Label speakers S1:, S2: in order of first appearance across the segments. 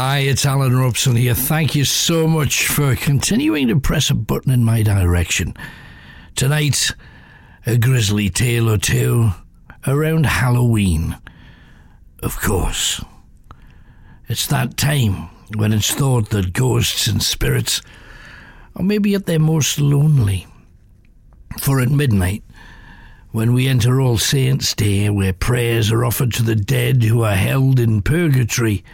S1: Hi, it's Alan Robson here. Thank you so much for continuing to press a button in my direction. Tonight, a grisly tale or two around Halloween. Of course. It's that time when it's thought that ghosts and spirits are maybe at their most lonely. For at midnight, when we enter All Saints' Day, where prayers are offered to the dead who are held in purgatory,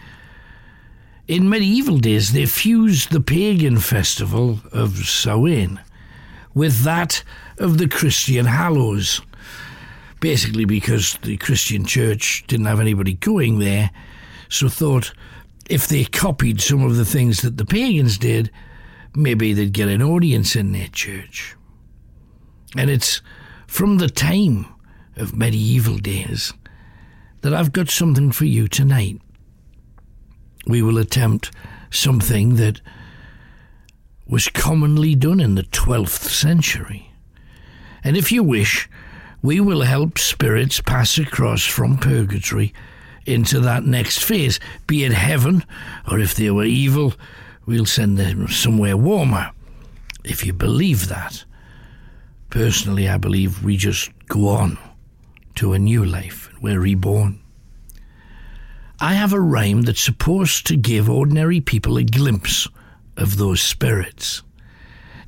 S1: in medieval days they fused the pagan festival of Samhain with that of the Christian Hallows. Basically, because the Christian church didn't have anybody going there, so thought if they copied some of the things that the pagans did, maybe they'd get an audience in their church. And it's from the time of medieval days that I've got something for you tonight. We will attempt something that was commonly done in the 12th century. And if you wish, we will help spirits pass across from purgatory into that next phase, be it heaven, or if they were evil, we'll send them somewhere warmer. If you believe that. Personally, I believe we just go on to a new life. We're reborn. I have a rhyme that's supposed to give ordinary people a glimpse of those spirits.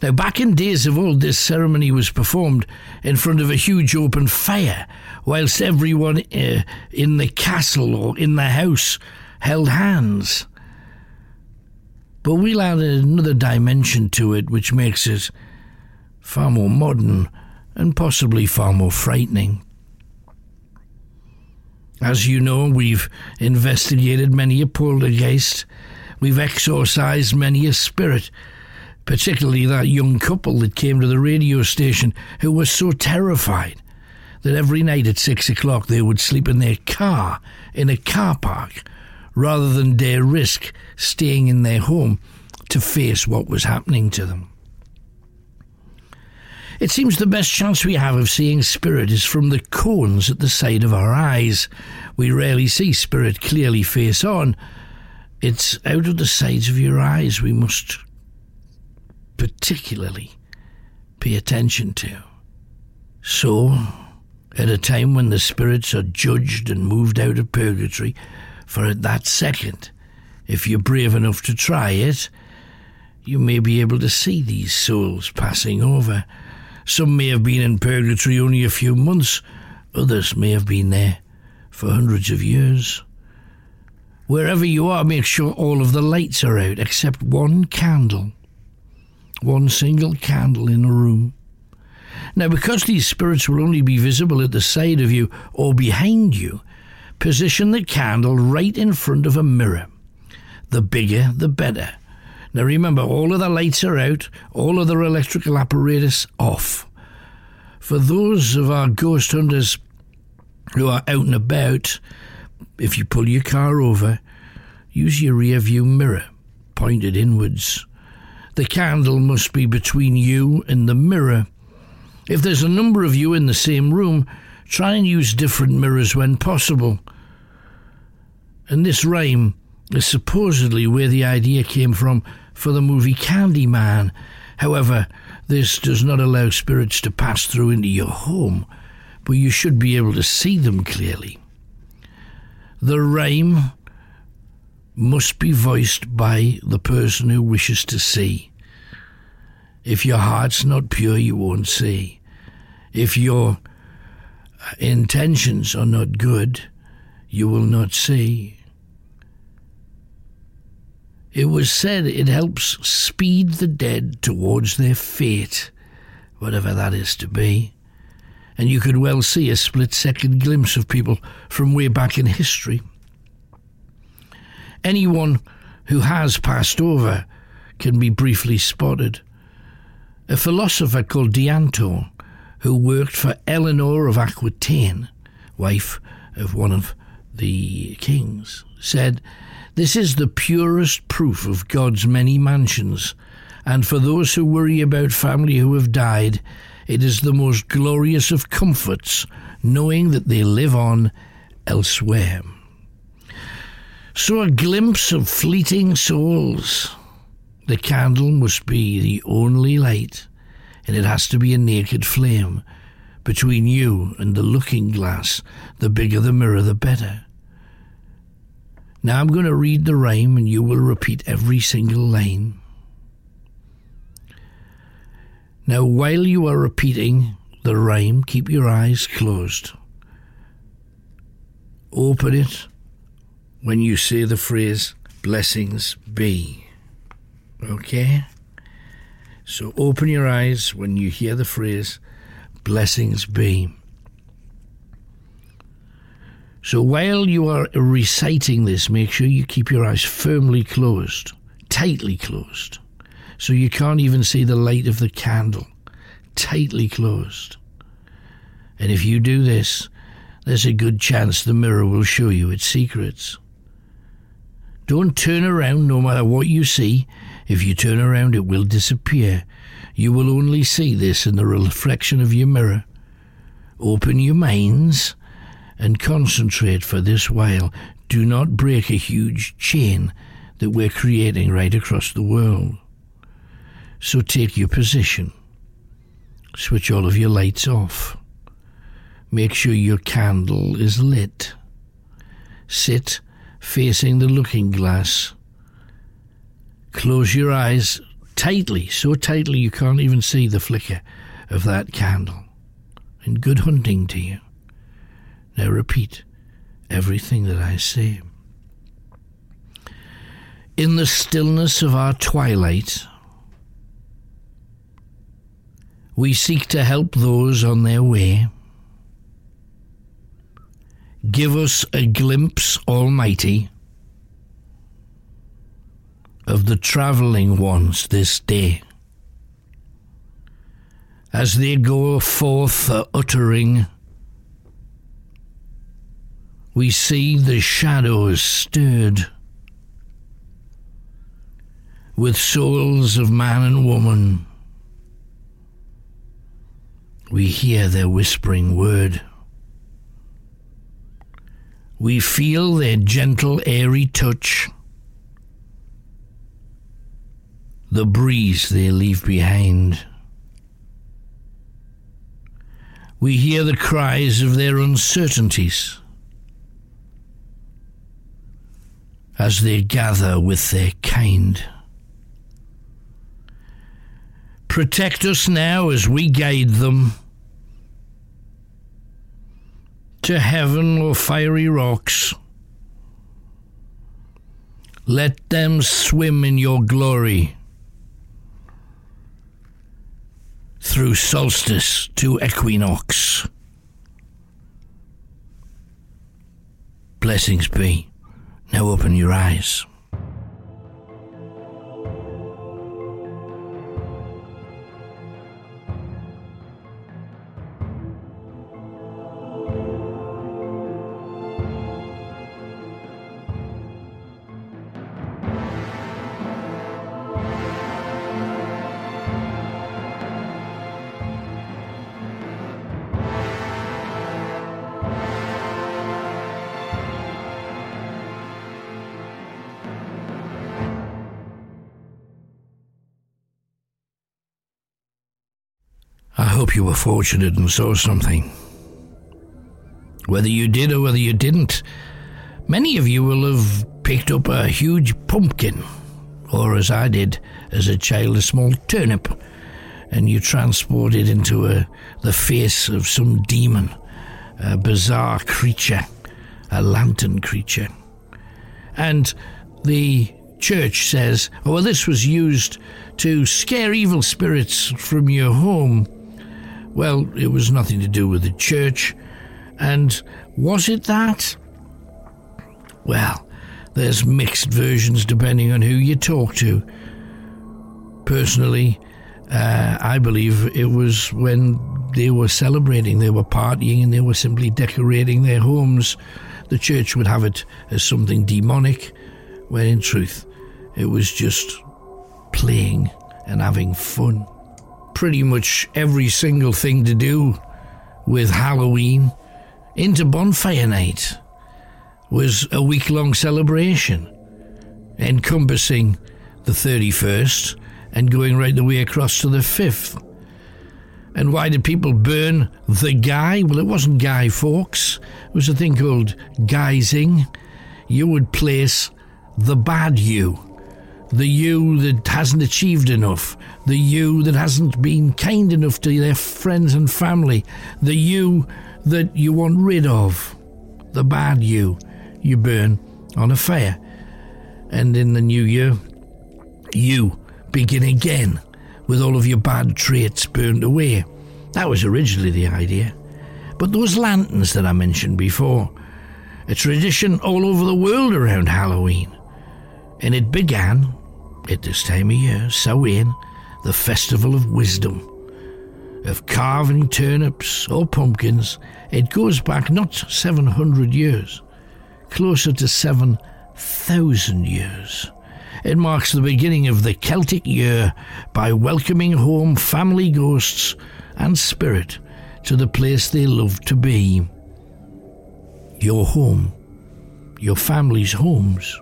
S1: Now, back in days of old, this ceremony was performed in front of a huge open fire, whilst everyone uh, in the castle or in the house held hands. But we'll add another dimension to it, which makes it far more modern and possibly far more frightening. As you know, we've investigated many a poltergeist, we've exorcised many a spirit particularly that young couple that came to the radio station who were so terrified that every night at six o'clock they would sleep in their car in a car park rather than dare risk staying in their home to face what was happening to them. It seems the best chance we have of seeing spirit is from the cones at the side of our eyes. We rarely see spirit clearly face on. It's out of the sides of your eyes we must particularly pay attention to. So, at a time when the spirits are judged and moved out of purgatory, for at that second, if you're brave enough to try it, you may be able to see these souls passing over. Some may have been in purgatory only a few months, others may have been there for hundreds of years. Wherever you are, make sure all of the lights are out except one candle one single candle in a room. Now, because these spirits will only be visible at the side of you or behind you, position the candle right in front of a mirror. The bigger, the better. Now, remember, all of the lights are out, all of the electrical apparatus off. For those of our ghost hunters who are out and about, if you pull your car over, use your rear view mirror pointed inwards. The candle must be between you and the mirror. If there's a number of you in the same room, try and use different mirrors when possible. And this rhyme is supposedly where the idea came from for the movie Candyman. However, this does not allow spirits to pass through into your home, but you should be able to see them clearly. The rhyme must be voiced by the person who wishes to see. If your heart's not pure, you won't see. If your uh, intentions are not good, you will not see. It was said it helps speed the dead towards their fate, whatever that is to be. And you could well see a split second glimpse of people from way back in history anyone who has passed over can be briefly spotted. A philosopher called Dianto, who worked for Eleanor of Aquitaine, wife of one of the kings, said, This is the purest proof of God's many mansions, and for those who worry about family who have died, it is the most glorious of comforts, knowing that they live on elsewhere. So a glimpse of fleeting souls. The candle must be the only light, and it has to be a naked flame between you and the looking glass. The bigger the mirror, the better. Now I'm going to read the rhyme, and you will repeat every single line. Now, while you are repeating the rhyme, keep your eyes closed. Open it when you say the phrase, blessings be. Okay? So open your eyes when you hear the phrase, blessings be. So while you are reciting this, make sure you keep your eyes firmly closed, tightly closed so you can't even see the light of the candle, tightly closed. And if you do this, there's a good chance the mirror will show you its secrets. Don't turn around no matter what you see. If you turn around, it will disappear. You will only see this in the reflection of your mirror. Open your minds and concentrate for this while. Do not break a huge chain that we're creating right across the world. So take your position. Switch all of your lights off. Make sure your candle is lit. Sit facing the looking glass. Close your eyes tightly, so tightly you can't even see the flicker of that candle. And good hunting to you. Now repeat everything that I say. In the stillness of our twilight, we seek to help those on their way. Give us a glimpse, Almighty, of the travelling ones this day. As they go forth uttering, we see the shadows stirred with souls of man and woman we hear their whispering word. We feel their gentle, airy touch, the breeze they leave behind. We hear the cries of their uncertainties as they gather with their kind. Protect us now as we guide them to heaven or fiery rocks. Let them swim in your glory through solstice to equinox. Blessings be. Now open your eyes. Hope you were fortunate and saw something. Whether you did or whether you didn't, many of you will have picked up a huge pumpkin, or as I did as a child, a small turnip, and you transported into a, the face of some demon, a bizarre creature, a lantern creature. And the church says, oh, well, this was used to scare evil spirits from your home well, it was nothing to do with the church. And was it that? Well, there's mixed versions depending on who you talk to. Personally, uh, I believe it was when they were celebrating, they were partying, and they were simply decorating their homes. The church would have it as something demonic, when in truth, it was just playing and having fun pretty much every single thing to do with Halloween into bonfire night. was a week long celebration encompassing the 31st and going right the way across to the 5th. And why did people burn the guy? Well, it wasn't Guy Fawkes. It was a thing called guising. You would place the bad you, the you that hasn't achieved enough, the you that hasn't been kind enough to their friends and family, the you that you want rid of, the bad you, you burn on a fire. And in the new year, you begin again with all of your bad traits burned away. That was originally the idea. But those lanterns that I mentioned before, a tradition all over the world around Halloween. And it began at this time of year, Samhain, the festival of wisdom, of carving turnips or pumpkins. It goes back not 700 years, closer to 7,000 years. It marks the beginning of the Celtic year by welcoming home family ghosts and spirit to the place they love to be. Your home, your family's homes.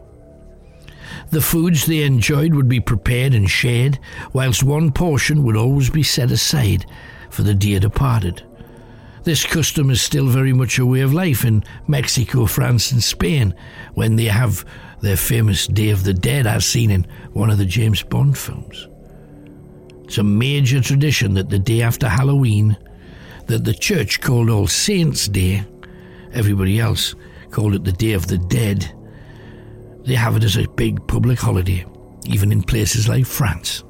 S1: The foods they enjoyed would be prepared and shared, whilst one portion would always be set aside for the dear departed. This custom is still very much a way of life in Mexico, France, and Spain, when they have their famous Day of the Dead, as seen in one of the James Bond films. It's a major tradition that the day after Halloween, that the church called All Saints' Day, everybody else called it the Day of the Dead, they have it as a big public holiday, even in places like France.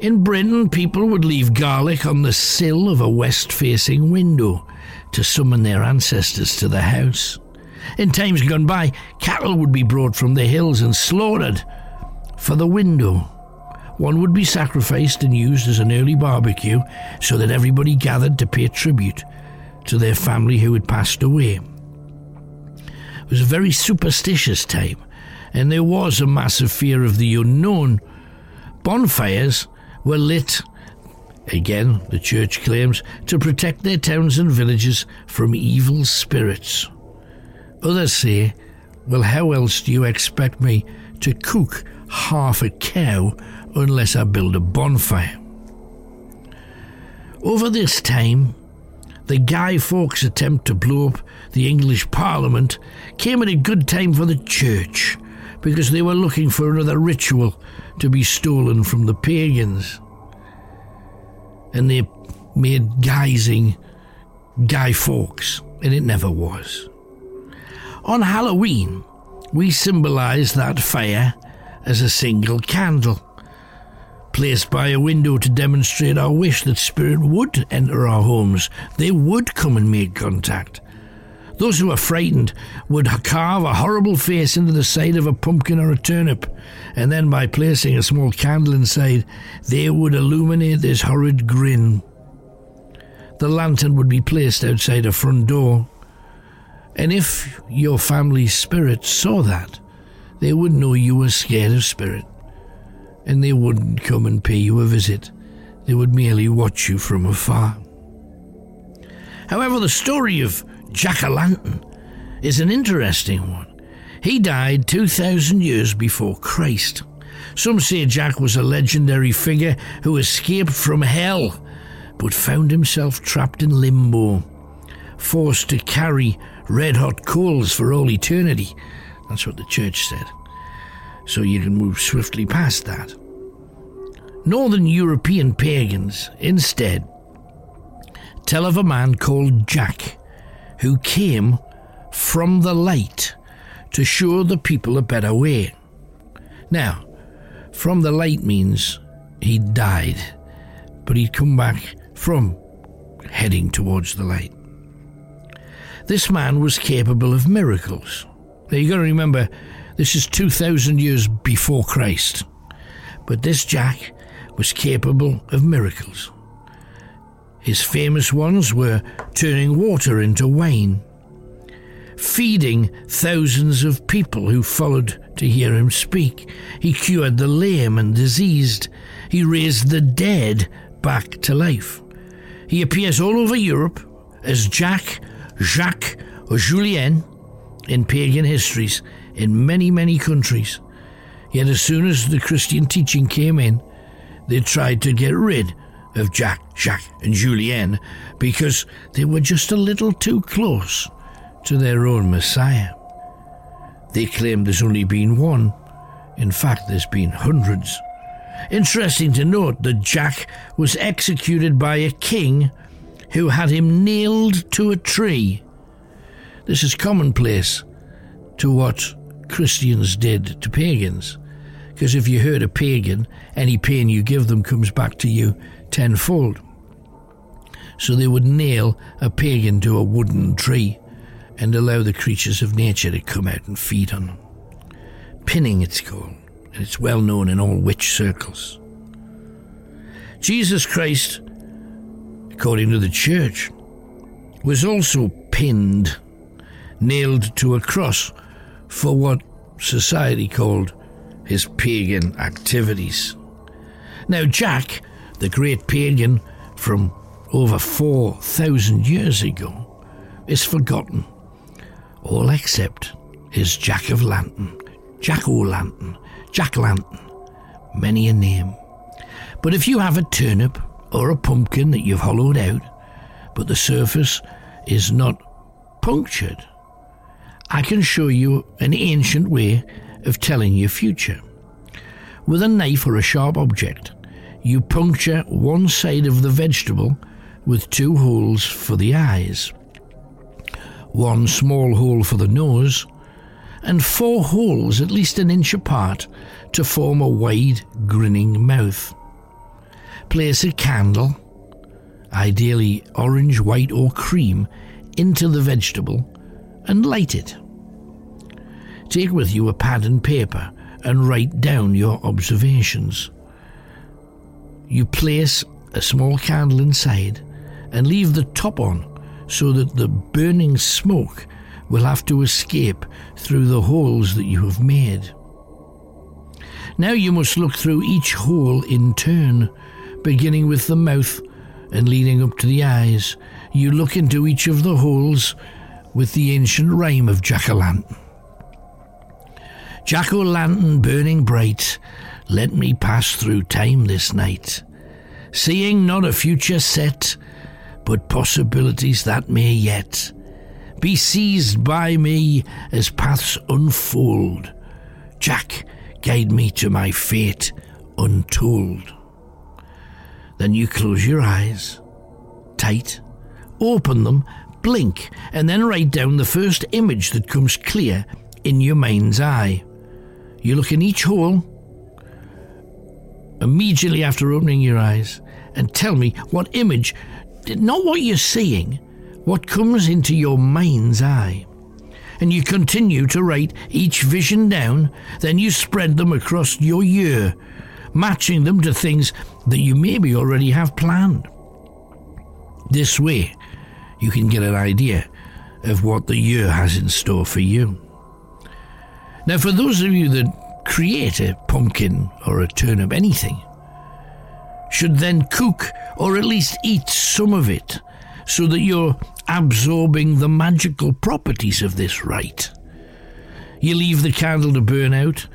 S1: In Britain, people would leave garlic on the sill of a west facing window to summon their ancestors to the house. In times gone by, cattle would be brought from the hills and slaughtered for the window. One would be sacrificed and used as an early barbecue so that everybody gathered to pay tribute to their family who had passed away. Was a very superstitious time, and there was a massive fear of the unknown. Bonfires were lit, again, the church claims, to protect their towns and villages from evil spirits. Others say, Well, how else do you expect me to cook half a cow unless I build a bonfire? Over this time, the Guy Fawkes attempt to blow up the English Parliament came at a good time for the church because they were looking for another ritual to be stolen from the pagans. And they made guising Guy Fawkes, and it never was. On Halloween, we symbolise that fire as a single candle, placed by a window to demonstrate our wish that spirit would enter our homes. They would come and make contact. Those who are frightened would carve a horrible face into the side of a pumpkin or a turnip, and then by placing a small candle inside, they would illuminate this horrid grin. The lantern would be placed outside a front door, and if your family's spirit saw that, they would know you were scared of spirit, and they wouldn't come and pay you a visit. They would merely watch you from afar. However, the story of Jack o' Lantern is an interesting one. He died 2,000 years before Christ. Some say Jack was a legendary figure who escaped from hell but found himself trapped in limbo, forced to carry red hot coals for all eternity. That's what the church said. So you can move swiftly past that. Northern European pagans, instead, tell of a man called Jack who came from the light to show the people a better way. Now, from the light means he died, but he'd come back from heading towards the light. This man was capable of miracles. Now you've got to remember, this is 2,000 years before Christ. But this Jack was capable of miracles. His famous ones were turning water into wine, feeding thousands of people who followed to hear him speak. He cured the lame and diseased. He raised the dead back to life. He appears all over Europe as Jack, Jacques, or Julien, in pagan histories in many, many countries. Yet as soon as the Christian teaching came in, they tried to get rid of Jack, Jacques, and Julien because they were just a little too close to their own Messiah. They claimed there's only been one. In fact, there's been hundreds. Interesting to note that Jack was executed by a king who had him nailed to a tree. This is commonplace to what Christians did to pagans. Because if you hurt a pagan, any pain you give them comes back to you tenfold. So they would nail a pagan to a wooden tree and allow the creatures of nature to come out and feed on them. Pinning, it's called, and it's well known in all witch circles. Jesus Christ, according to the church, was also pinned, nailed to a cross for what society called his pagan activities. Now, Jack, the great pagan from over 4,000 years ago, is forgotten, all except his Jack of Lantern, Jack o' Lantern, Jack Lantern, many a name. But if you have a turnip or a pumpkin that you've hollowed out, but the surface is not punctured, I can show you an ancient way of telling your future. With a knife or a sharp object, you puncture one side of the vegetable with two holes for the eyes, one small hole for the nose, and four holes at least an inch apart to form a wide, grinning mouth. Place a candle, ideally orange, white, or cream, into the vegetable and light it. Take with you a pad and paper and write down your observations. You place a small candle inside and leave the top on so that the burning smoke will have to escape through the holes that you have made. Now you must look through each hole in turn, beginning with the mouth and leading up to the eyes. You look into each of the holes with the ancient rhyme of Jack o' Lantern. Jack o' lantern burning bright, let me pass through time this night, seeing not a future set, but possibilities that may yet be seized by me as paths unfold. Jack, guide me to my fate untold. Then you close your eyes, tight, open them, blink, and then write down the first image that comes clear in your mind's eye. You look in each hole immediately after opening your eyes and tell me what image, not what you're seeing, what comes into your mind's eye. And you continue to write each vision down, then you spread them across your year, matching them to things that you maybe already have planned. This way, you can get an idea of what the year has in store for you. Now, for those of you that create a pumpkin or a turnip, anything, should then cook or at least eat some of it so that you're absorbing the magical properties of this rite. You leave the candle to burn out.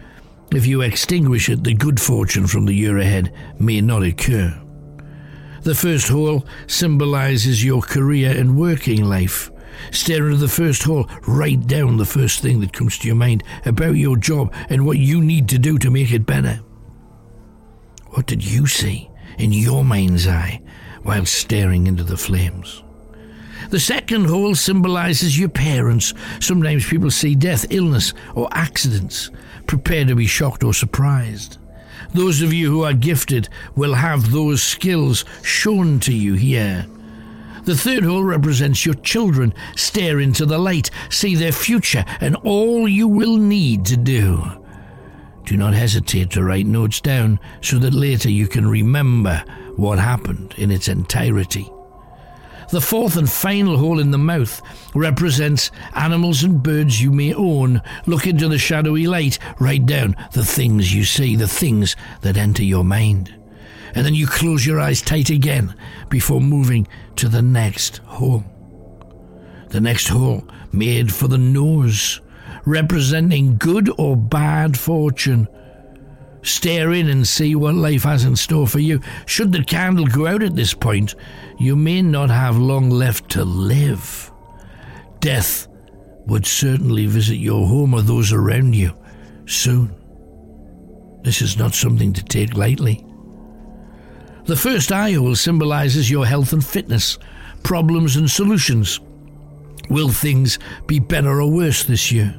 S1: If you extinguish it, the good fortune from the year ahead may not occur. The first hole symbolizes your career and working life. Stare into the first hole, write down the first thing that comes to your mind about your job and what you need to do to make it better. What did you see in your mind's eye while staring into the flames? The second hole symbolizes your parents. Sometimes people see death, illness, or accidents. Prepare to be shocked or surprised. Those of you who are gifted will have those skills shown to you here. The third hole represents your children. Stare into the light, see their future, and all you will need to do. Do not hesitate to write notes down so that later you can remember what happened in its entirety. The fourth and final hole in the mouth represents animals and birds you may own. Look into the shadowy light, write down the things you see, the things that enter your mind and then you close your eyes tight again before moving to the next hole. The next hole made for the nose, representing good or bad fortune. Stare in and see what life has in store for you. Should the candle go out at this point, you may not have long left to live. Death would certainly visit your home or those around you soon. This is not something to take lightly. The first eye hole symbolizes your health and fitness, problems and solutions. Will things be better or worse this year?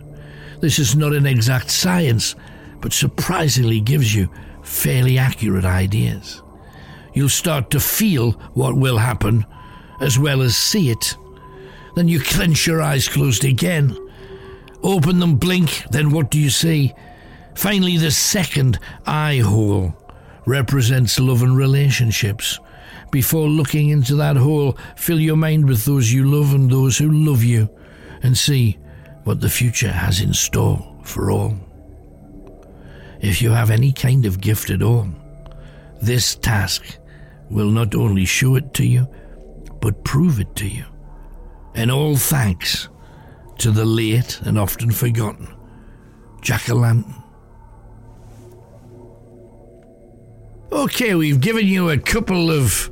S1: This is not an exact science, but surprisingly gives you fairly accurate ideas. You'll start to feel what will happen as well as see it. Then you clench your eyes closed again. Open them, blink, then what do you see? Finally, the second eye hole represents love and relationships. Before looking into that hole, fill your mind with those you love and those who love you, and see what the future has in store for all. If you have any kind of gift at all, this task will not only show it to you, but prove it to you. And all thanks to the late and often forgotten Jack o' Lantern. Okay, we've given you a couple of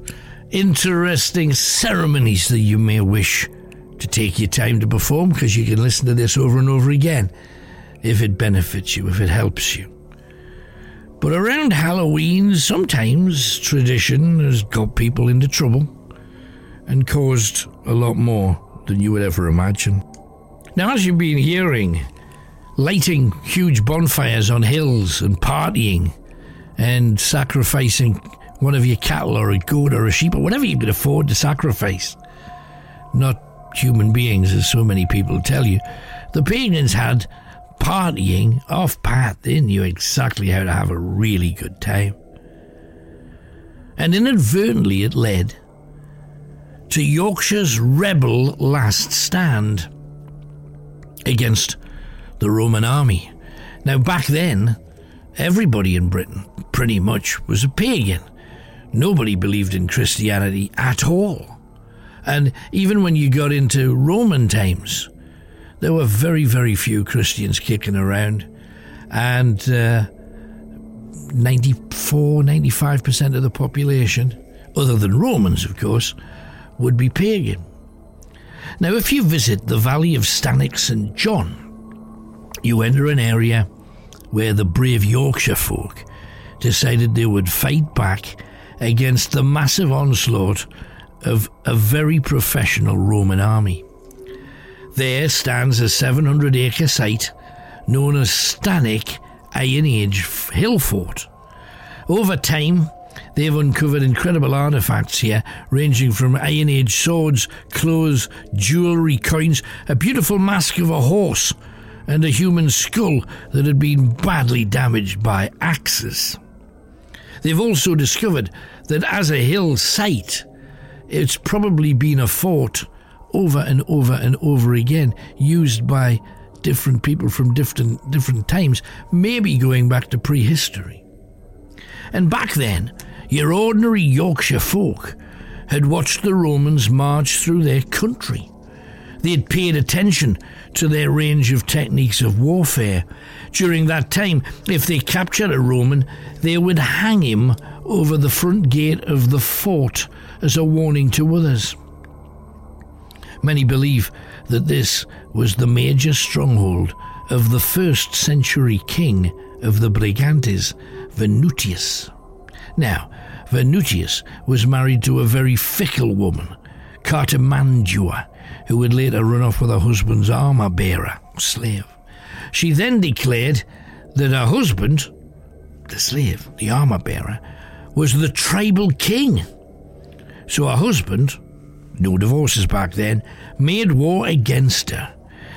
S1: interesting ceremonies that you may wish to take your time to perform because you can listen to this over and over again if it benefits you, if it helps you. But around Halloween, sometimes tradition has got people into trouble and caused a lot more than you would ever imagine. Now, as you've been hearing, lighting huge bonfires on hills and partying and sacrificing one of your cattle or a goat or a sheep or whatever you could afford to sacrifice. Not human beings, as so many people tell you. The pagans had partying off path. They knew exactly how to have a really good time. And inadvertently, it led to Yorkshire's rebel last stand against the Roman army. Now, back then, everybody in Britain pretty much was a pagan. Nobody believed in Christianity at all. And even when you got into Roman times, there were very, very few Christians kicking around. And uh, 94, 95% of the population, other than Romans, of course, would be pagan. Now, if you visit the Valley of Stanwick St. John, you enter an area where the brave Yorkshire folk decided they would fight back against the massive onslaught of a very professional Roman army. There stands a 700 acre site known as Stanwick Iron Age Hill Fort. Over time, they've uncovered incredible artifacts here, ranging from Iron Age swords, clothes, jewellery, coins, a beautiful mask of a horse, and a human skull that had been badly damaged by axes. They've also discovered that as a hill site, it's probably been a fort over and over and over again, used by different people from different different times, maybe going back to prehistory. And back then, your ordinary Yorkshire folk had watched the Romans march through their country. They had paid attention to their range of techniques of warfare. During that time, if they captured a Roman, they would hang him over the front gate of the fort as a warning to others. Many believe that this was the major stronghold of the first century king of the Brigantes, Venutius. Now, Venutius was married to a very fickle woman, Cartimandua, who would later run off with her husband's armour bearer, slave. She then declared that her husband, the slave, the armour bearer, was the tribal king. So her husband, no divorces back then, made war against her.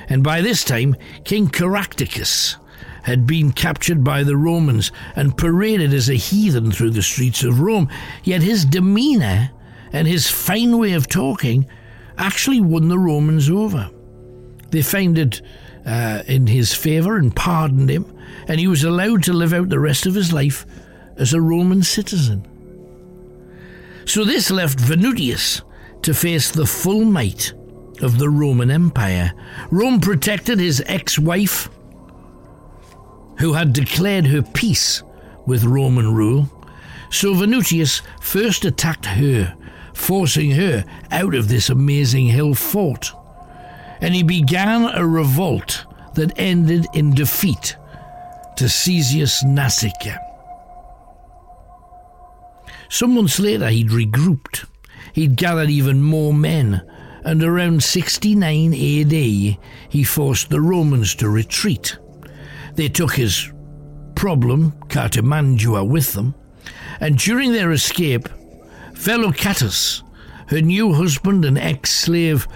S1: And by this time, King Caractacus had been captured by the Romans and paraded as a heathen through the streets of Rome. Yet his demeanour and his fine way of talking actually won the Romans over. They found uh, in his favour and pardoned him, and he was allowed to live out the rest of his life as a Roman citizen. So this left Venutius to face the full might of the Roman Empire. Rome protected his ex wife, who had declared her peace with Roman rule. So Venutius first attacked her, forcing her out of this amazing hill fort. And he began a revolt that ended in defeat to Caesius Nasica. Some months later, he'd regrouped. He'd gathered even more men, and around 69 AD, he forced the Romans to retreat. They took his problem, Cartimandua, with them, and during their escape, Vellocatus, her new husband and ex slave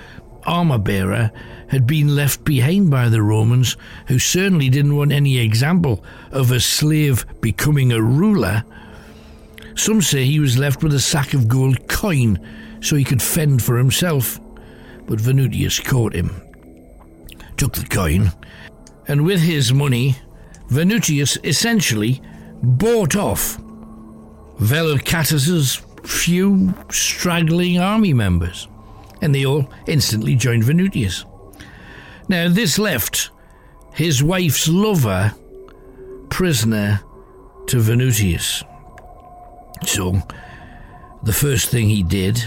S1: armor bearer, had been left behind by the Romans, who certainly didn't want any example of a slave becoming a ruler. Some say he was left with a sack of gold coin so he could fend for himself. But Venutius caught him, took the coin, and with his money, Venutius essentially bought off Vellocatus's few straggling army members, and they all instantly joined Venutius. Now, this left his wife's lover prisoner to Venutius. So, the first thing he did,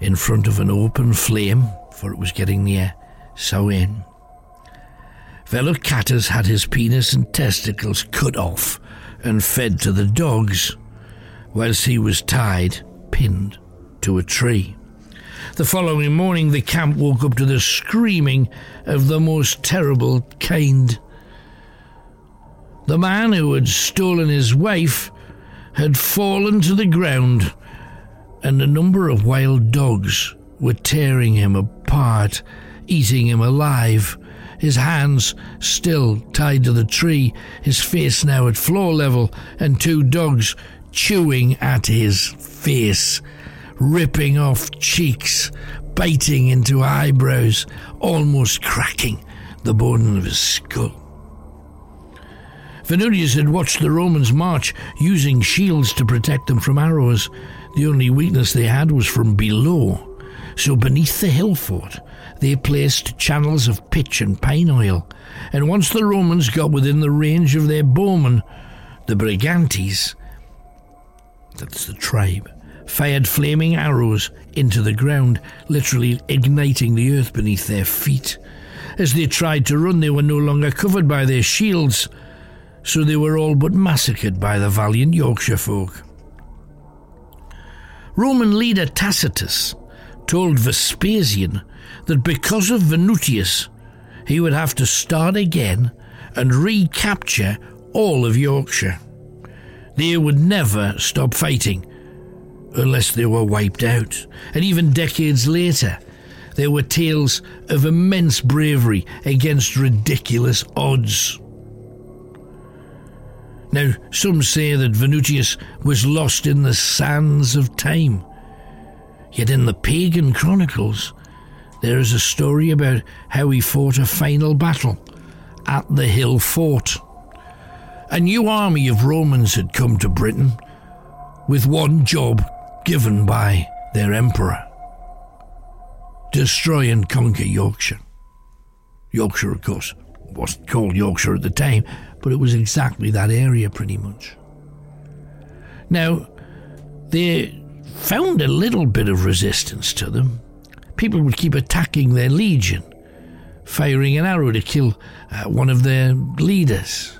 S1: in front of an open flame, for it was getting near Samhain, Vellocatus had his penis and testicles cut off and fed to the dogs, whilst he was tied, pinned to a tree. The following morning, the camp woke up to the screaming of the most terrible kind. The man who had stolen his wife had fallen to the ground, and a number of wild dogs were tearing him apart, eating him alive. His hands still tied to the tree, his face now at floor level, and two dogs chewing at his face, ripping off cheeks, biting into eyebrows, almost cracking the bone of his skull. Venutius had watched the Romans march using shields to protect them from arrows. The only weakness they had was from below. So beneath the hill fort, they placed channels of pitch and pine oil. And once the Romans got within the range of their bowmen, the Brigantes, that's the tribe, fired flaming arrows into the ground, literally igniting the earth beneath their feet. As they tried to run, they were no longer covered by their shields, so they were all but massacred by the valiant Yorkshire folk. Roman leader Tacitus told Vespasian that because of Venutius, he would have to start again and recapture all of Yorkshire. They would never stop fighting unless they were wiped out. And even decades later, there were tales of immense bravery against ridiculous odds. Now, some say that Venutius was lost in the sands of time. Yet in the pagan chronicles, there is a story about how he fought a final battle at the hill fort. A new army of Romans had come to Britain with one job given by their emperor destroy and conquer Yorkshire. Yorkshire, of course, wasn't called Yorkshire at the time, but it was exactly that area pretty much. Now, they found a little bit of resistance to them. People would keep attacking their legion, firing an arrow to kill uh, one of their leaders,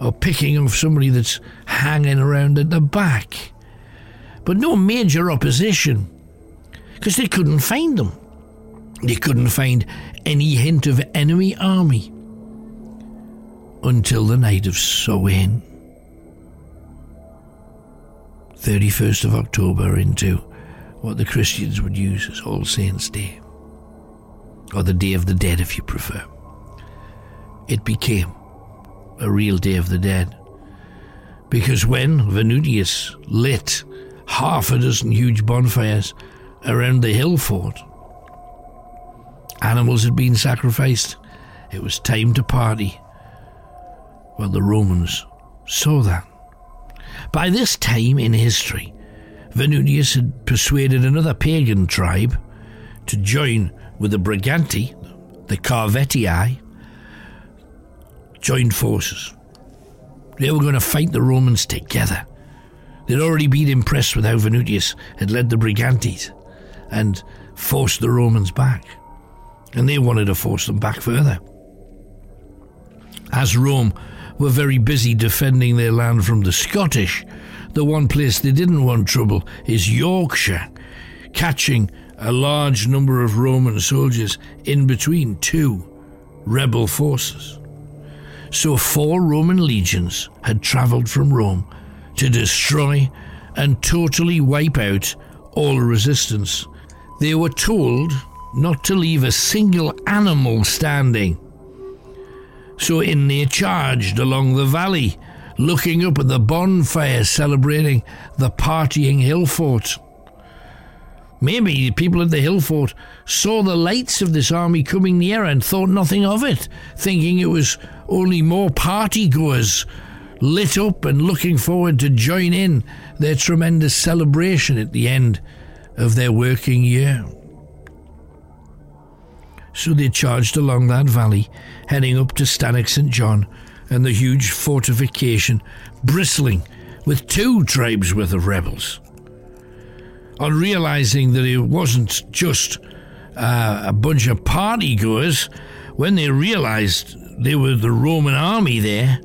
S1: or picking off somebody that's hanging around at the back. But no major opposition, because they couldn't find them. They couldn't find any hint of enemy army until the night of Samhain. 31st of October into what the Christians would use as All Saints' Day, or the Day of the Dead if you prefer. It became a real Day of the Dead, because when Venutius lit half a dozen huge bonfires around the hill fort, animals had been sacrificed. It was time to party. Well, the Romans saw that. By this time in history, Venutius had persuaded another pagan tribe to join with the Briganti, the Carvetii, joined forces. They were going to fight the Romans together. They'd already been impressed with how Venutius had led the Brigantes and forced the Romans back. And they wanted to force them back further. As Rome were very busy defending their land from the Scottish, the one place they didn't want trouble is Yorkshire, catching a large number of Roman soldiers in between two rebel forces. So four Roman legions had travelled from Rome to destroy and totally wipe out all resistance. They were told not to leave a single animal standing. So in they charged along the valley, looking up at the bonfire celebrating the partying hill fort. Maybe the people at the hill fort saw the lights of this army coming near and thought nothing of it, thinking it was only more party goers lit up and looking forward to join in their tremendous celebration at the end of their working year. So they charged along that valley, heading up to Stanwick St. John and the huge fortification bristling with two tribes worth of rebels. On realizing that it wasn't just uh, a bunch of party goers, when they realized they were the Roman army there,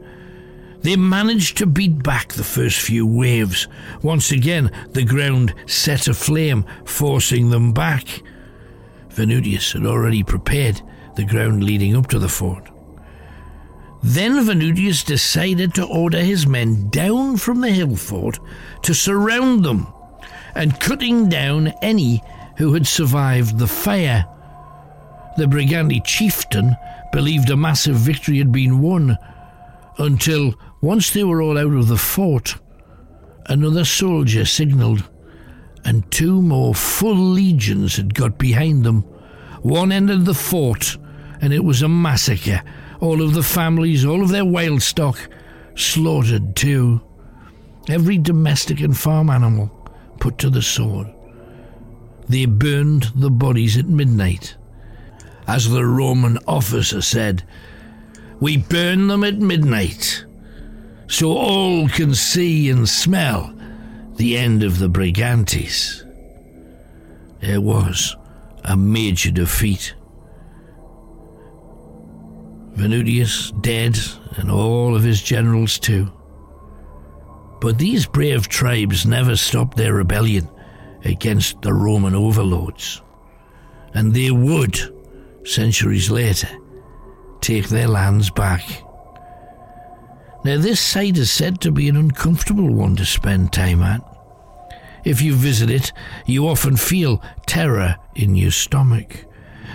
S1: they managed to beat back the first few waves. Once again, the ground set aflame, forcing them back. Venutius had already prepared the ground leading up to the fort. Then Venutius decided to order his men down from the hill fort to surround them and cutting down any who had survived the fire. The Briganti chieftain believed a massive victory had been won until, once they were all out of the fort, another soldier signalled, and two more full legions had got behind them. One entered the fort, and it was a massacre. All of the families, all of their wild stock, slaughtered too. Every domestic and farm animal put to the sword. They burned the bodies at midnight. As the Roman officer said, We burn them at midnight, so all can see and smell the end of the Brigantes. It was a major defeat. Venutius dead, and all of his generals too. But these brave tribes never stopped their rebellion against the Roman overlords. And they would, centuries later, take their lands back. Now, this site is said to be an uncomfortable one to spend time at. If you visit it, you often feel terror in your stomach.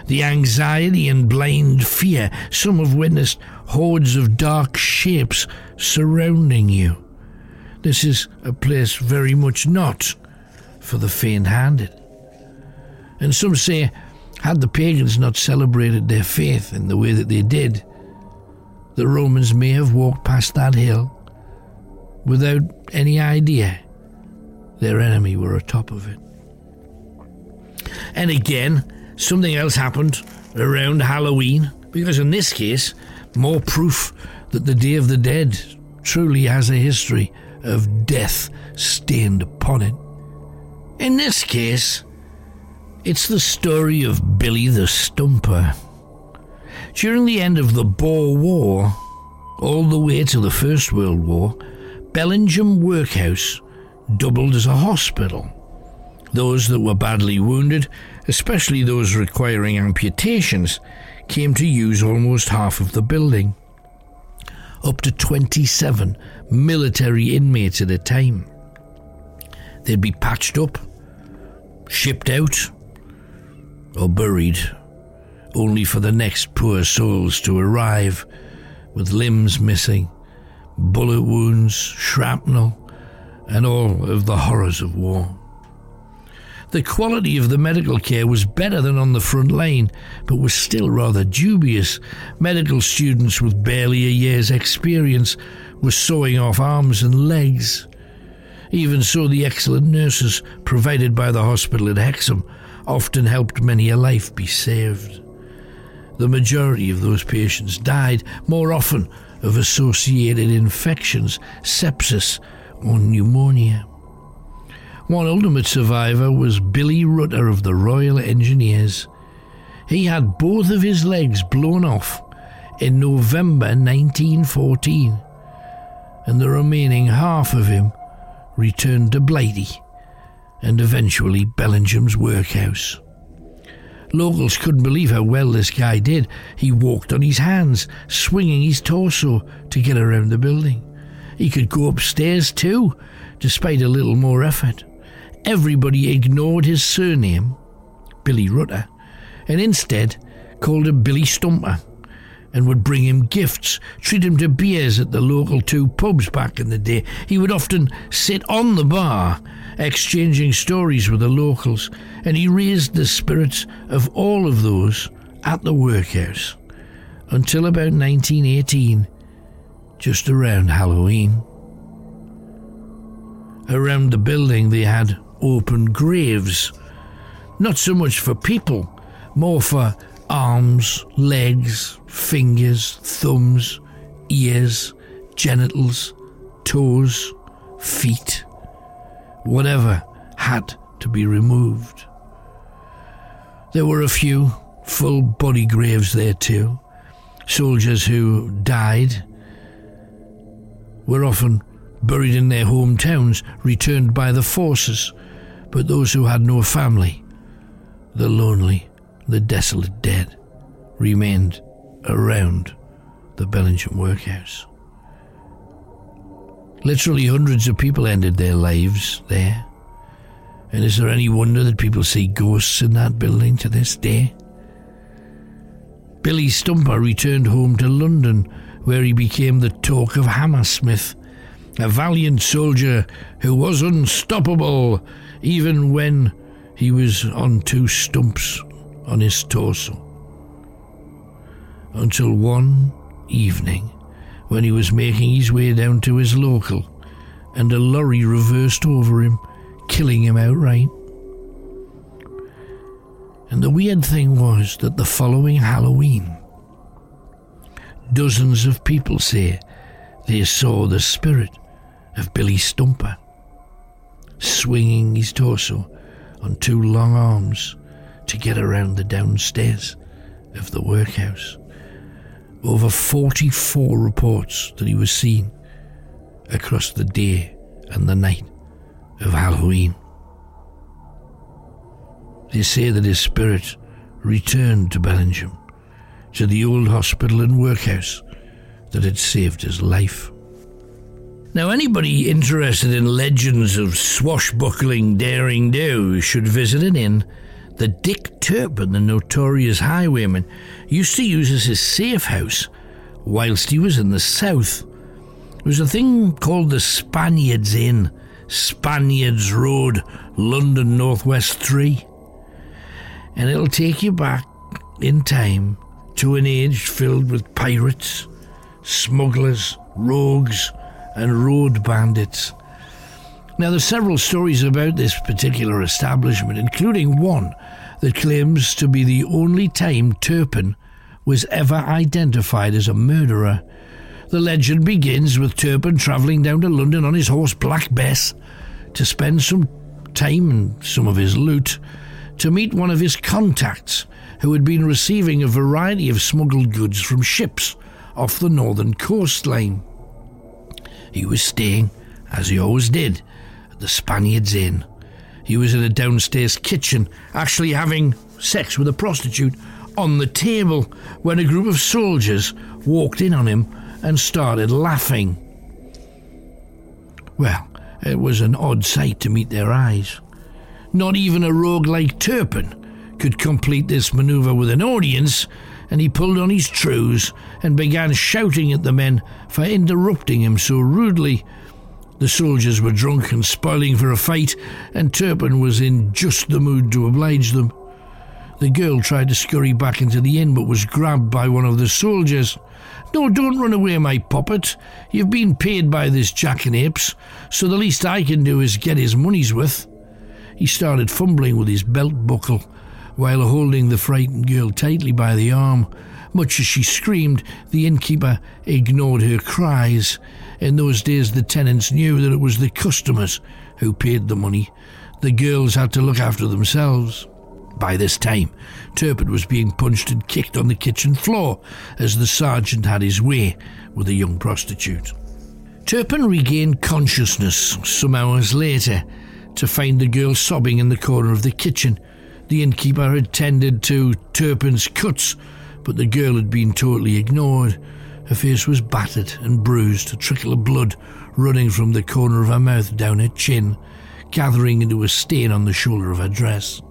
S1: The anxiety and blind fear some have witnessed hordes of dark shapes surrounding you. This is a place very much not for the faint handed. And some say, had the pagans not celebrated their faith in the way that they did, the Romans may have walked past that hill without any idea their enemy were atop of it. And again, something else happened around Halloween, because in this case, more proof that the Day of the Dead truly has a history of death stained upon it. In this case, it's the story of Billy the Stumper. During the end of the Boer War, all the way to the First World War, Bellingham Workhouse doubled as a hospital. Those that were badly wounded, especially those requiring amputations, came to use almost half of the building. Up to 27 military inmates at a time. They'd be patched up, shipped out, or buried, only for the next poor souls to arrive with limbs missing, bullet wounds, shrapnel, and all of the horrors of war. The quality of the medical care was better than on the front line, but was still rather dubious. Medical students with barely a year's experience were sawing off arms and legs. Even so, the excellent nurses provided by the hospital at Hexham often helped many a life be saved. The majority of those patients died more often of associated infections, sepsis, or pneumonia. One ultimate survivor was Billy Rutter of the Royal Engineers. He had both of his legs blown off in November 1914, and the remaining half of him returned to Blighty and eventually Bellingham's workhouse. Locals couldn't believe how well this guy did. He walked on his hands, swinging his torso to get around the building. He could go upstairs too, despite a little more effort. Everybody ignored his surname, Billy Rutter, and instead called him Billy Stumper and would bring him gifts, treat him to beers at the local two pubs back in the day. He would often sit on the bar, exchanging stories with the locals, and he raised the spirits of all of those at the workhouse until about 1918, just around Halloween. Around the building, they had open graves, not so much for people, more for arms, legs, fingers, thumbs, ears, genitals, toes, feet, whatever had to be removed. There were a few full body graves there too. Soldiers who died were often buried in their hometowns, returned by the forces, but those who had no family, the lonely, the desolate dead, remained around the Bellingham workhouse. Literally hundreds of people ended their lives there. And is there any wonder that people see ghosts in that building to this day? Billy Stumper returned home to London, where he became the talk of Hammersmith, a valiant soldier who was unstoppable even when he was on two stumps on his torso. Until one evening, when he was making his way down to his local, and a lorry reversed over him, killing him outright. And the weird thing was that the following Halloween, dozens of people say they saw the spirit of Billy Stumper swinging his torso on two long arms to get around the downstairs of the workhouse. Over 44 reports that he was seen across the day and the night of Halloween. They say that his spirit returned to Bellingham, to the old hospital and workhouse that had saved his life. Now, anybody interested in legends of swashbuckling daring do should visit an inn that Dick Turpin, the notorious highwayman, used to use as his safe house whilst he was in the south. It was a thing called the Spaniards Inn, Spaniards Road, London Northwest 3. And it'll take you back in time to an age filled with pirates, smugglers, rogues, and road bandits. Now, there's several stories about this particular establishment, including one that claims to be the only time Turpin was ever identified as a murderer. The legend begins with Turpin travelling down to London on his horse Black Bess to spend some time and some of his loot to meet one of his contacts who had been receiving a variety of smuggled goods from ships off the northern coastline. He was staying, as he always did, at the Spaniards Inn. He was in a downstairs kitchen, actually having sex with a prostitute on the table, when a group of soldiers walked in on him and started laughing. Well, it was an odd sight to meet their eyes. Not even a rogue like Turpin could complete this maneuver with an audience, and he pulled on his trews and began shouting at the men for interrupting him so rudely. The soldiers were drunk and spoiling for a fight, and Turpin was in just the mood to oblige them. The girl tried to scurry back into the inn but was grabbed by one of the soldiers. No, don't run away, my puppet. You've been paid by this jackanapes, so the least I can do is get his money's worth. He started fumbling with his belt buckle while holding the frightened girl tightly by the arm. Much as she screamed, the innkeeper ignored her cries. In those days, the tenants knew that it was the customers who paid the money. The girls had to look after themselves. By this time, Turpin was being punched and kicked on the kitchen floor as the sergeant had his way with a young prostitute. Turpin regained consciousness some hours later to find the girl sobbing in the corner of the kitchen. The innkeeper had tended to Turpin's cuts, but the girl had been totally ignored. Her face was battered and bruised, a trickle of blood running from the corner of her mouth down her chin, gathering into a stain on the shoulder of her dress.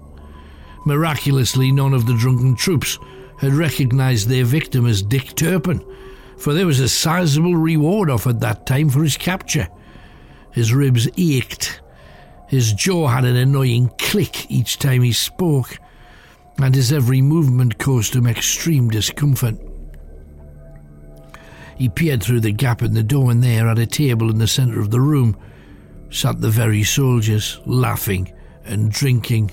S1: Miraculously, none of the drunken troops had recognized their victim as Dick Turpin, for there was a sizable reward offered that time for his capture. His ribs ached, his jaw had an annoying click each time he spoke, and his every movement caused him extreme discomfort. He peered through the gap in the door, and there, at a table in the centre of the room, sat the very soldiers, laughing and drinking.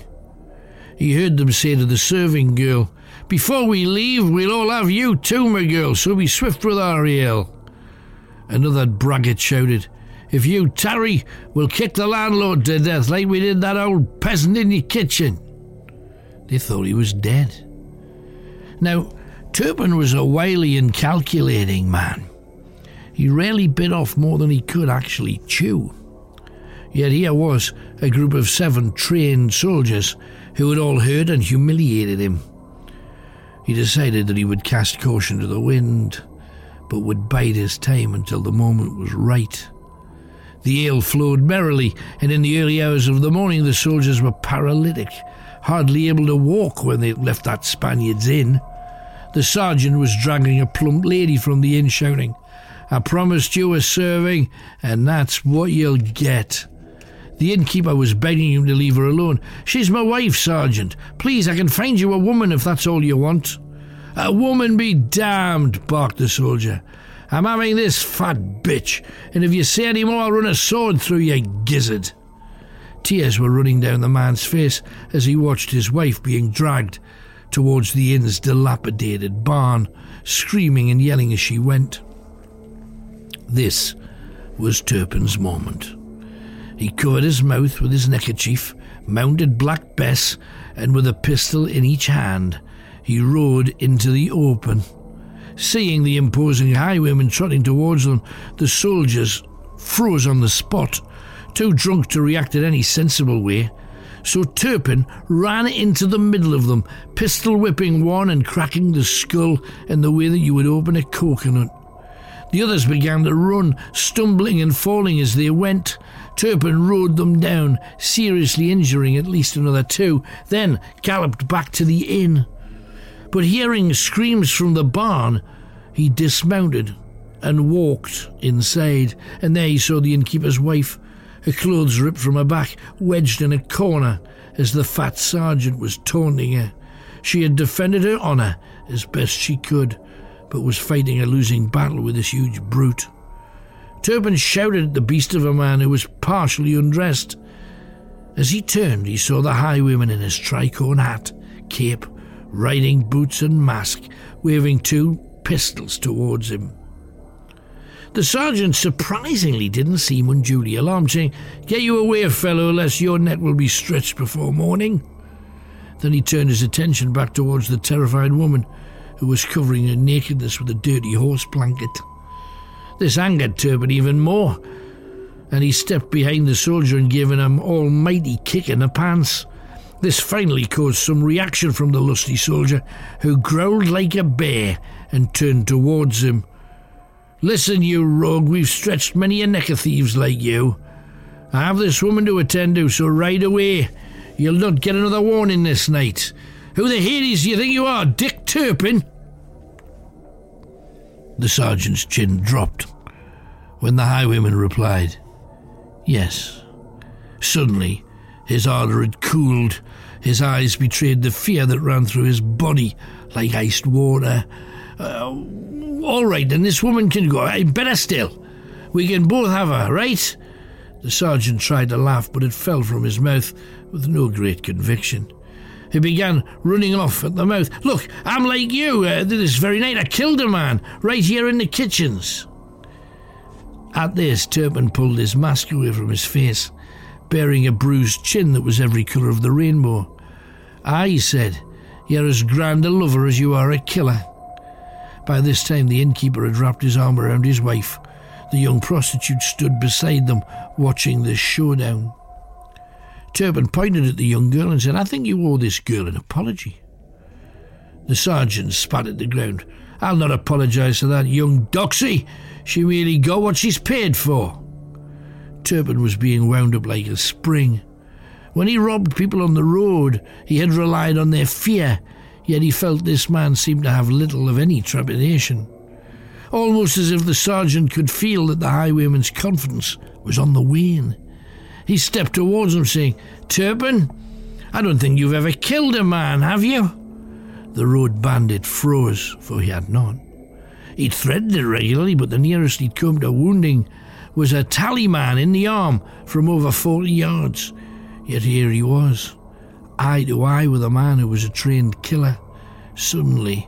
S1: He heard them say to the serving girl, Before we leave, we'll all have you too, my girl, so be swift with our ale. Another braggart shouted, If you tarry, we'll kick the landlord to death like we did that old peasant in your kitchen. They thought he was dead. Now, Turpin was a wily and calculating man. He rarely bit off more than he could actually chew. Yet here was a group of seven trained soldiers who had all heard and humiliated him. He decided that he would cast caution to the wind, but would bide his time until the moment was right. The ale flowed merrily, and in the early hours of the morning the soldiers were paralytic, hardly able to walk when they left that Spaniard's inn. The sergeant was dragging a plump lady from the inn, shouting, I promised you a serving, and that's what you'll get. The innkeeper was begging him to leave her alone. She's my wife, Sergeant. Please, I can find you a woman if that's all you want. A woman be damned, barked the soldier. I'm having this fat bitch, and if you say any more, I'll run a sword through your gizzard. Tears were running down the man's face as he watched his wife being dragged towards the inn's dilapidated barn, screaming and yelling as she went. This was Turpin's moment. He covered his mouth with his neckerchief, mounted Black Bess, and with a pistol in each hand, he rode into the open. Seeing the imposing highwayman trotting towards them, the soldiers froze on the spot, too drunk to react in any sensible way. So Turpin ran into the middle of them, pistol whipping one and cracking the skull in the way that you would open a coconut. The others began to run, stumbling and falling as they went. Turpin rode them down, seriously injuring at least another two, then galloped back to the inn. But hearing screams from the barn, he dismounted and walked inside, and there he saw the innkeeper's wife, her clothes ripped from her back, wedged in a corner as the fat sergeant was taunting her. She had defended her honour as best she could, but was fighting a losing battle with this huge brute. Turpin shouted at the beast of a man who was partially undressed. As he turned, he saw the highwayman in his tricorn hat, cape, riding boots, and mask, waving two pistols towards him. The sergeant surprisingly didn't seem unduly alarmed, saying, Get you away, fellow, lest your neck will be stretched before morning. Then he turned his attention back towards the terrified woman, who was covering her nakedness with a dirty horse blanket. This angered Turpin even more, and he stepped behind the soldier and gave him an almighty kick in the pants. This finally caused some reaction from the lusty soldier, who growled like a bear and turned towards him. Listen, you rogue, we've stretched many a neck of thieves like you. I have this woman to attend to, so ride away. You'll not get another warning this night. Who the Hades do you think you are, Dick Turpin? The sergeant's chin dropped when the highwayman replied, Yes. Suddenly, his ardour had cooled. His eyes betrayed the fear that ran through his body like iced water. Uh, all right, then this woman can go. Better still, we can both have her, right? The sergeant tried to laugh, but it fell from his mouth with no great conviction. He began running off at the mouth. Look, I'm like you. Uh, this very night I killed a man right here in the kitchens. At this, Turpin pulled his mask away from his face, bearing a bruised chin that was every colour of the rainbow. He said, you're as grand a lover as you are a killer. By this time, the innkeeper had wrapped his arm around his wife. The young prostitute stood beside them, watching this showdown. Turpin pointed at the young girl and said, I think you owe this girl an apology. The sergeant spat at the ground. I'll not apologise to that young doxy. She merely got what she's paid for. Turpin was being wound up like a spring. When he robbed people on the road, he had relied on their fear, yet he felt this man seemed to have little of any trepidation. Almost as if the sergeant could feel that the highwayman's confidence was on the wane. He stepped towards him, saying, Turpin, I don't think you've ever killed a man, have you? The road bandit froze, for he had not. He'd threatened it regularly, but the nearest he'd come to wounding was a tally man in the arm from over forty yards. Yet here he was, eye to eye with a man who was a trained killer. Suddenly,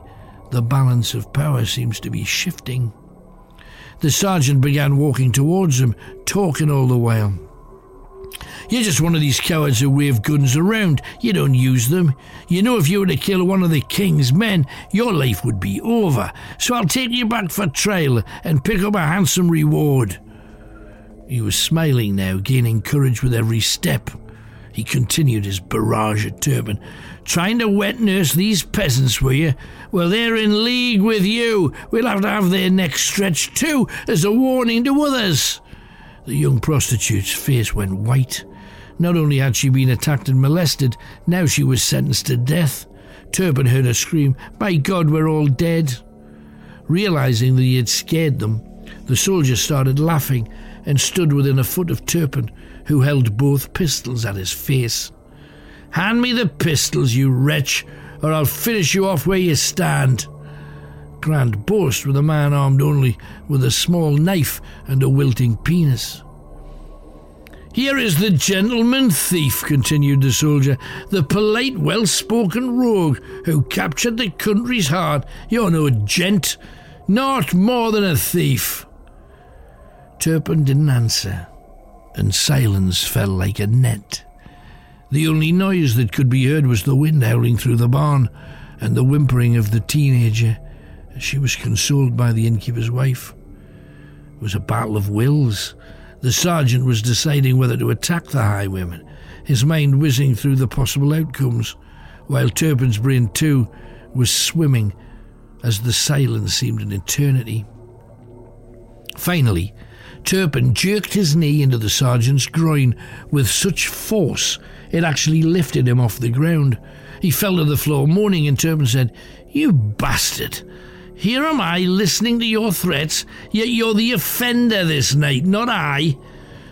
S1: the balance of power seems to be shifting. The sergeant began walking towards him, talking all the while. You're just one of these cowards who wave guns around. You don't use them. You know if you were to kill one of the king's men, your life would be over. So I'll take you back for trial and pick up a handsome reward. He was smiling now, gaining courage with every step. He continued his barrage at Turpin. Trying to wet nurse these peasants, were you? Well, they're in league with you. We'll have to have their necks stretched too, as a warning to others. The young prostitute's face went white. Not only had she been attacked and molested, now she was sentenced to death. Turpin heard her scream, My God, we're all dead. Realizing that he had scared them, the soldier started laughing and stood within a foot of Turpin, who held both pistols at his face. Hand me the pistols, you wretch, or I'll finish you off where you stand. Grand boast with a man armed only with a small knife and a wilting penis. Here is the gentleman thief, continued the soldier, the polite, well spoken rogue who captured the country's heart. You're no gent, not more than a thief. Turpin didn't answer, and silence fell like a net. The only noise that could be heard was the wind howling through the barn and the whimpering of the teenager as she was consoled by the innkeeper's wife. It was a battle of wills. The sergeant was deciding whether to attack the highwayman, his mind whizzing through the possible outcomes, while Turpin's brain, too, was swimming as the silence seemed an eternity. Finally, Turpin jerked his knee into the sergeant's groin with such force it actually lifted him off the ground. He fell to the floor, moaning, and Turpin said, You bastard! Here am I listening to your threats, yet you're the offender this night, not I.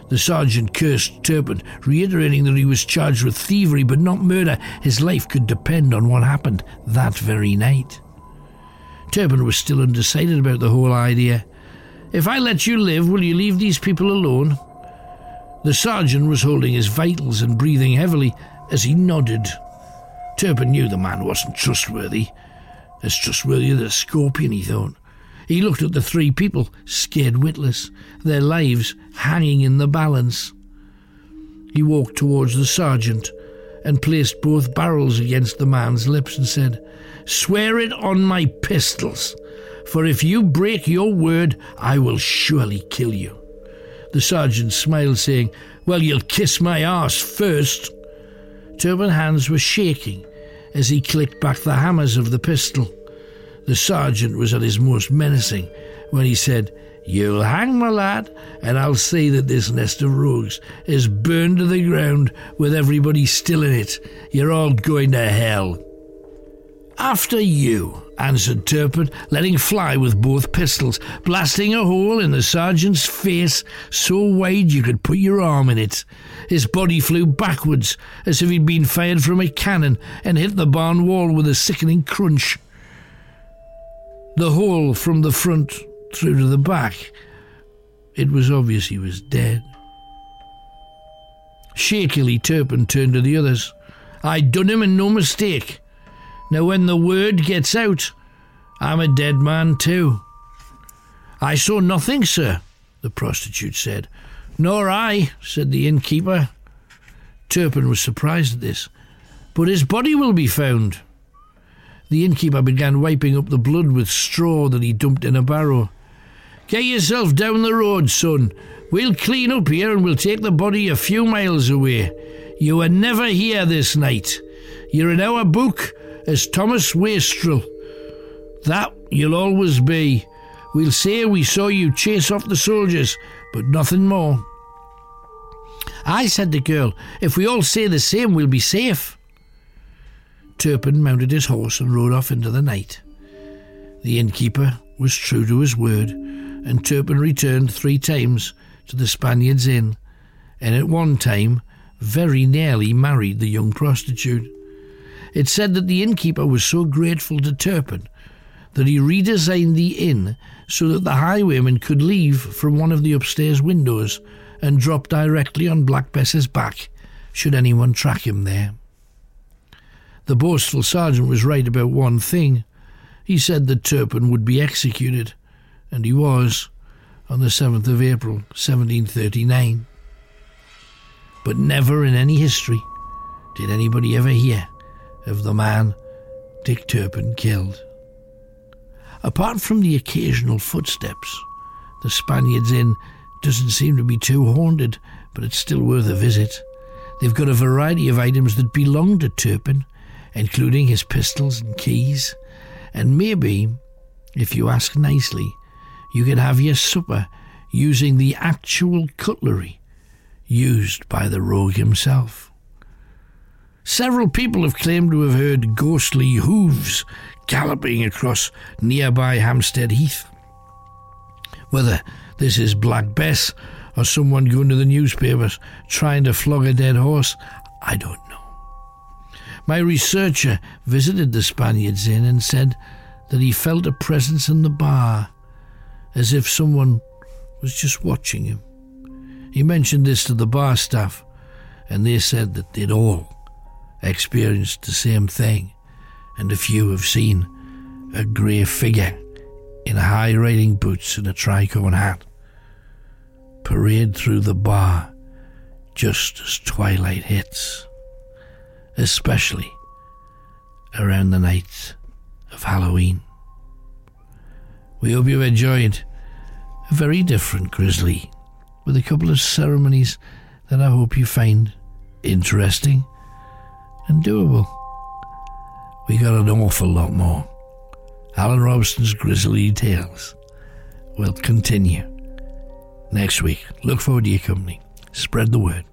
S1: The sergeant cursed Turpin, reiterating that he was charged with thievery but not murder. His life could depend on what happened that very night. Turpin was still undecided about the whole idea. If I let you live, will you leave these people alone? The sergeant was holding his vitals and breathing heavily as he nodded. Turpin knew the man wasn't trustworthy. As trustworthy as a scorpion, he thought. He looked at the three people, scared witless, their lives hanging in the balance. He walked towards the sergeant and placed both barrels against the man's lips and said, Swear it on my pistols, for if you break your word, I will surely kill you. The sergeant smiled, saying, Well, you'll kiss my arse first. Turpin hands were shaking as he clicked back the hammers of the pistol. The sergeant was at his most menacing when he said, You'll hang, my lad, and I'll see that this nest of rogues is burned to the ground with everybody still in it. You're all going to hell. After you, answered Turpin, letting fly with both pistols, blasting a hole in the sergeant's face so wide you could put your arm in it. His body flew backwards as if he'd been fired from a cannon and hit the barn wall with a sickening crunch. The hole from the front through to the back. It was obvious he was dead. Shakily, Turpin turned to the others. I done him and no mistake. Now, when the word gets out, I'm a dead man too. I saw nothing, sir, the prostitute said. Nor I, said the innkeeper. Turpin was surprised at this. But his body will be found. The innkeeper began wiping up the blood with straw that he dumped in a barrow. Get yourself down the road, son. We'll clean up here and we'll take the body a few miles away. You were never here this night. You're in our book as Thomas Wastrel. That you'll always be. We'll say we saw you chase off the soldiers, but nothing more. I said the girl, if we all say the same, we'll be safe. Turpin mounted his horse and rode off into the night. The innkeeper was true to his word, and Turpin returned three times to the Spaniard's Inn, and at one time very nearly married the young prostitute. It said that the innkeeper was so grateful to Turpin that he redesigned the inn so that the highwayman could leave from one of the upstairs windows and drop directly on Black Bess's back should anyone track him there. The boastful sergeant was right about one thing. He said that Turpin would be executed, and he was, on the 7th of April, 1739. But never in any history did anybody ever hear of the man Dick Turpin killed. Apart from the occasional footsteps, the Spaniards Inn doesn't seem to be too haunted, but it's still worth a visit. They've got a variety of items that belong to Turpin, including his pistols and keys, and maybe, if you ask nicely, you can have your supper using the actual cutlery used by the rogue himself. Several people have claimed to have heard ghostly hooves galloping across nearby Hampstead Heath. Whether this is Black Bess or someone going to the newspapers trying to flog a dead horse, I don't know. My researcher visited the Spaniard's Inn and said that he felt a presence in the bar, as if someone was just watching him. He mentioned this to the bar staff, and they said that they'd all experienced the same thing and a few have seen a grey figure in high riding boots and a tricorn hat parade through the bar just as twilight hits, especially around the night of Halloween. We hope you enjoyed a very different Grisly with a couple of ceremonies that I hope you find interesting and doable we got an awful lot more. Alan Robson's Grisly Tales will continue next week. Look forward to your company. Spread the word.